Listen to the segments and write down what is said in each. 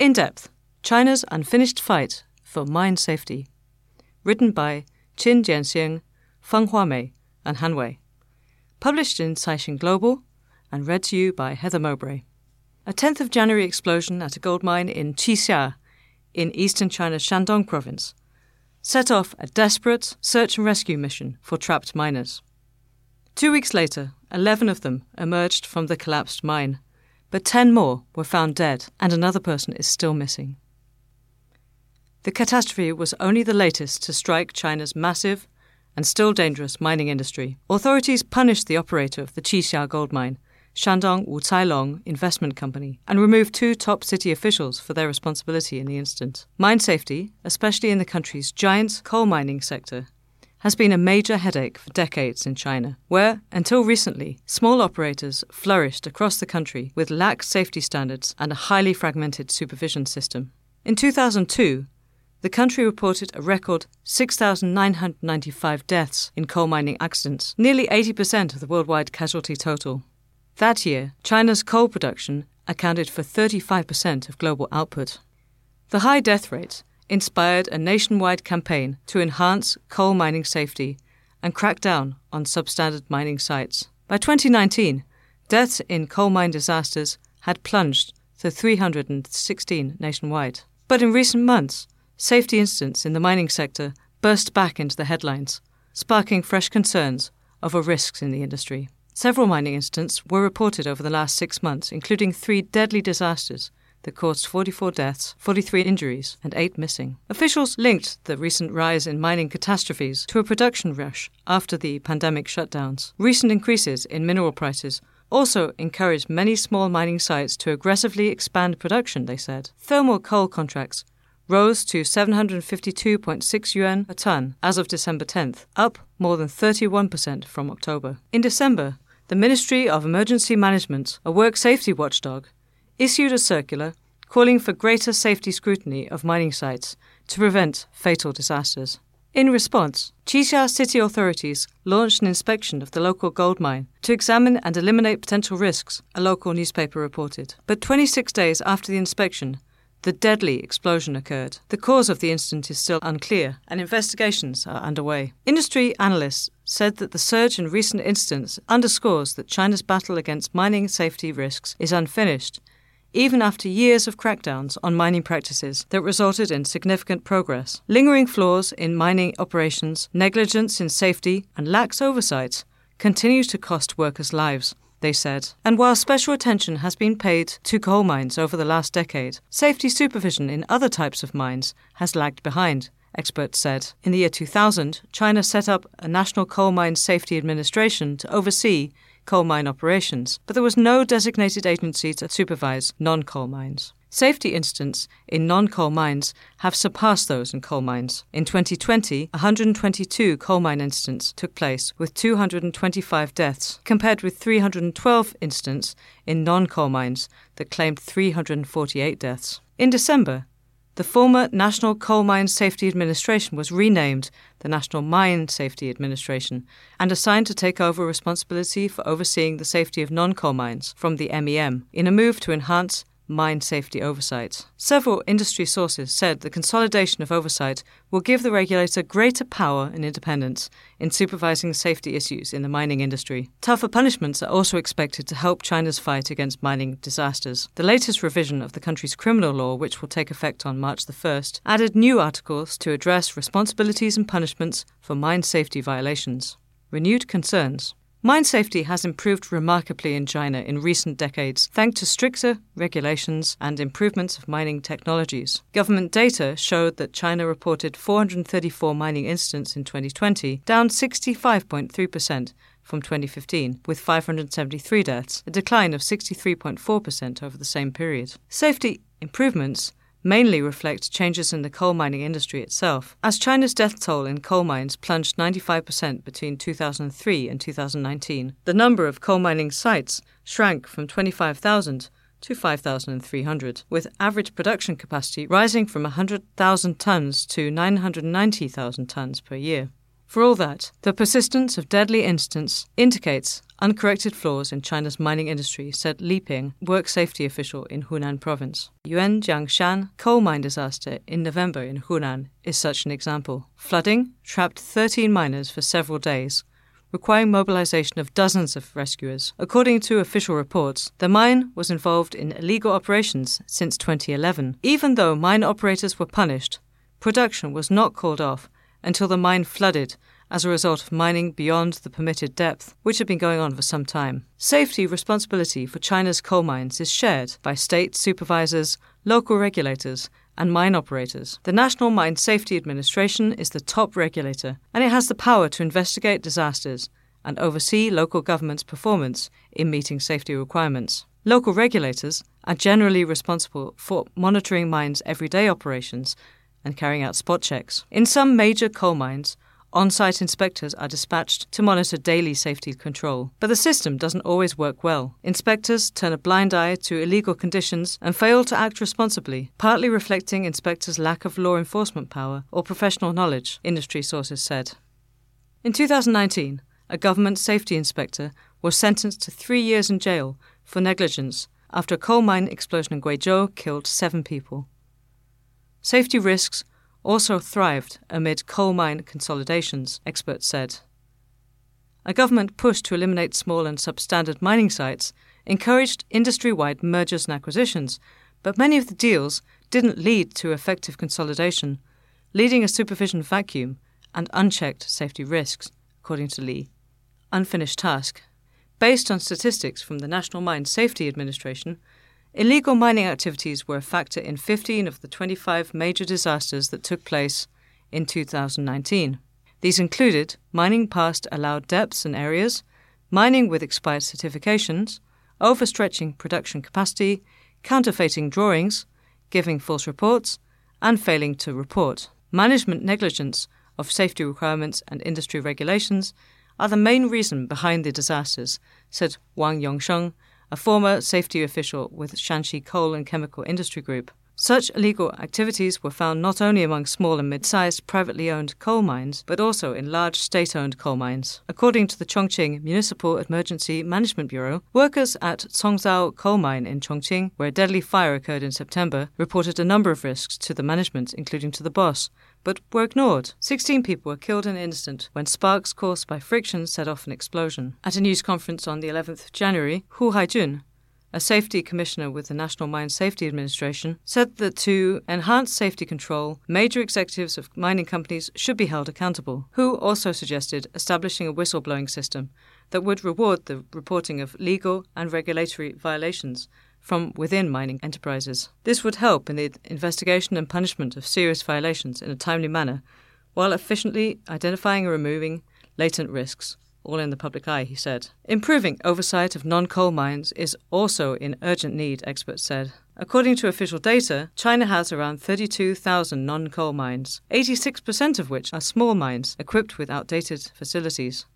In Depth China's Unfinished Fight for Mine Safety. Written by Qin Jianxing, Feng Huamei, and Han Wei. Published in Caixin Global and read to you by Heather Mowbry. A 10th of January explosion at a gold mine in Qixia in eastern China's Shandong province set off a desperate search and rescue mission for trapped miners. Two weeks later, 11 of them emerged from the collapsed mine, but 10 more were found dead and another person is still missing. The catastrophe was only the latest to strike China's massive and still dangerous mining industry. Authorities punished the operator of the Qixia gold mine, Shandong Wucailong Investment Company, and removed two top city officials for their responsibility in the incident. Mine safety, especially in the country's giant coal mining sector, has been a major headache for decades in China, where, until recently, small operators flourished across the country with lax safety standards and a highly fragmented supervision system. In 2002, the country reported a record 6,995 deaths in coal mining accidents, nearly 80% of the worldwide casualty total. That year, China's coal production accounted for 35% of global output. The high death rate inspired a nationwide campaign to enhance coal mining safety and crack down on substandard mining sites. By 2019, deaths in coal mine disasters had plunged to 316 nationwide. But in recent months, safety incidents in the mining sector burst back into the headlines, sparking fresh concerns over risks in the industry. Several mining incidents were reported over the last six months, including three deadly disasters that caused 44 deaths, 43 injuries, and 8 missing. Officials linked the recent rise in mining catastrophes to a production rush after the pandemic shutdowns. Recent increases in mineral prices also encouraged many small mining sites to aggressively expand production, they said. Thermal coal contracts rose to 752.6 yuan a ton as of December 10th, up more than 31% from October. In December, the Ministry of Emergency Management, a work safety watchdog, issued a circular calling for greater safety scrutiny of mining sites to prevent fatal disasters. In response, Qixia city authorities launched an inspection of the local gold mine to examine and eliminate potential risks, a local newspaper reported. But 26 days after the inspection, the deadly explosion occurred. The cause of the incident is still unclear, and investigations are underway. Industry analysts said that the surge in recent incidents underscores that China's battle against mining safety risks is unfinished even after years of crackdowns on mining practices that resulted in significant progress. Lingering flaws in mining operations, negligence in safety, and lax oversight continue to cost workers' lives. They said. And while special attention has been paid to coal mines over the last decade, safety supervision in other types of mines has lagged behind experts said. In the year 2000, China set up a National Coal Mine Safety Administration to oversee coal mine operations, but there was no designated agency to supervise non coal mines. Safety incidents in non coal mines have surpassed those in coal mines. In 2020, 122 coal mine incidents took place, with 225 deaths, compared with 312 incidents in non coal mines that claimed 348 deaths. In December, the former National Coal Mine Safety Administration was renamed the National Mine Safety Administration and assigned to take over responsibility for overseeing the safety of non coal mines from the MEM in a move to enhance mine safety oversight. Several industry sources said the consolidation of oversight will give the regulator greater power and independence in supervising safety issues in the mining industry. Tougher punishments are also expected to help China's fight against mining disasters. The latest revision of the country's criminal law, which will take effect on March the 1st, added new articles to address responsibilities and punishments for mine safety violations. Renewed concerns. Mine safety has improved remarkably in China in recent decades thanks to stricter regulations and improvements of mining technologies. Government data showed that China reported 434 mining incidents in 2020, down 65.3% from 2015, with 573 deaths, a decline of 63.4% over the same period. Safety improvements mainly reflect changes in the coal mining industry itself. As China's death toll in coal mines plunged 95% between 2003 and 2019, the number of coal mining sites shrank from 25,000 to 5,300, with average production capacity rising from 100,000 tonnes to 990,000 tonnes per year. For all that, the persistence of deadly incidents indicates uncorrected flaws in China's mining industry, said Li Ping, work safety official in Hunan province. Yuanjiashan coal mine disaster in November in Hunan is such an example. Flooding trapped 13 miners for several days, requiring mobilization of dozens of rescuers. According to official reports, the mine was involved in illegal operations since 2011. Even though mine operators were punished, production was not called off until the mine flooded as a result of mining beyond the permitted depth, which had been going on for some time. Safety responsibility for China's coal mines is shared by state supervisors, local regulators, and mine operators. The National Mine Safety Administration is the top regulator, and it has the power to investigate disasters and oversee local government's performance in meeting safety requirements. Local regulators are generally responsible for monitoring mines' everyday operations and carrying out spot checks. In some major coal mines, on site inspectors are dispatched to monitor daily safety control. But the system doesn't always work well. Inspectors turn a blind eye to illegal conditions and fail to act responsibly, partly reflecting inspectors' lack of law enforcement power or professional knowledge, industry sources said. In 2019, a government safety inspector was sentenced to three years in jail for negligence after a coal mine explosion in Guizhou killed seven people. Safety risks also thrived amid coal mine consolidations, experts said. A government push to eliminate small and substandard mining sites encouraged industry wide mergers and acquisitions, but many of the deals didn't lead to effective consolidation, leading a supervision vacuum and unchecked safety risks, according to Li. Unfinished task. Based on statistics from the National Mine Safety Administration, Illegal mining activities were a factor in 15 of the 25 major disasters that took place in 2019. These included mining past allowed depths and areas, mining with expired certifications, overstretching production capacity, counterfeiting drawings, giving false reports, and failing to report. Management negligence of safety requirements and industry regulations are the main reason behind the disasters, said Wang Yongsheng, a former safety official with Shanxi Coal and Chemical Industry Group. Such illegal activities were found not only among small and mid sized privately owned coal mines, but also in large state owned coal mines. According to the Chongqing Municipal Emergency Management Bureau, workers at Songzao coal mine in Chongqing, where a deadly fire occurred in September, reported a number of risks to the management, including to the boss, but were ignored. 16 people were killed in an instant when sparks caused by friction set off an explosion. At a news conference on the 11th of January, Hu Haijun, a safety commissioner with the National Mine Safety Administration, said that to enhance safety control, major executives of mining companies should be held accountable. who also suggested establishing a whistleblowing system that would reward the reporting of legal and regulatory violations from within mining enterprises. This would help in the investigation and punishment of serious violations in a timely manner, while efficiently identifying and removing latent risks, all in the public eye, he said. Improving oversight of non coal mines is also in urgent need, experts said. According to official data, China has around 32,000 non coal mines, 86% of which are small mines equipped with outdated facilities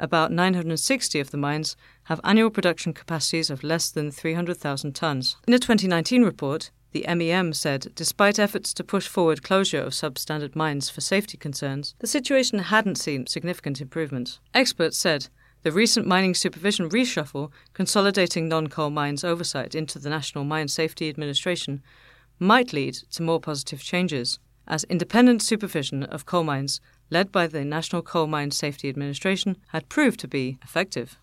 about 960 of the mines have annual production capacities of less than 300,000 tonnes. In a 2019 report, the MEM said despite efforts to push forward closure of substandard mines for safety concerns, the situation hadn't seen significant improvement. Experts said the recent mining supervision reshuffle, consolidating non coal mines oversight into the National Mine Safety Administration, might lead to more positive changes, as independent supervision of coal mines led by the National Coal Mine Safety Administration, had proved to be effective.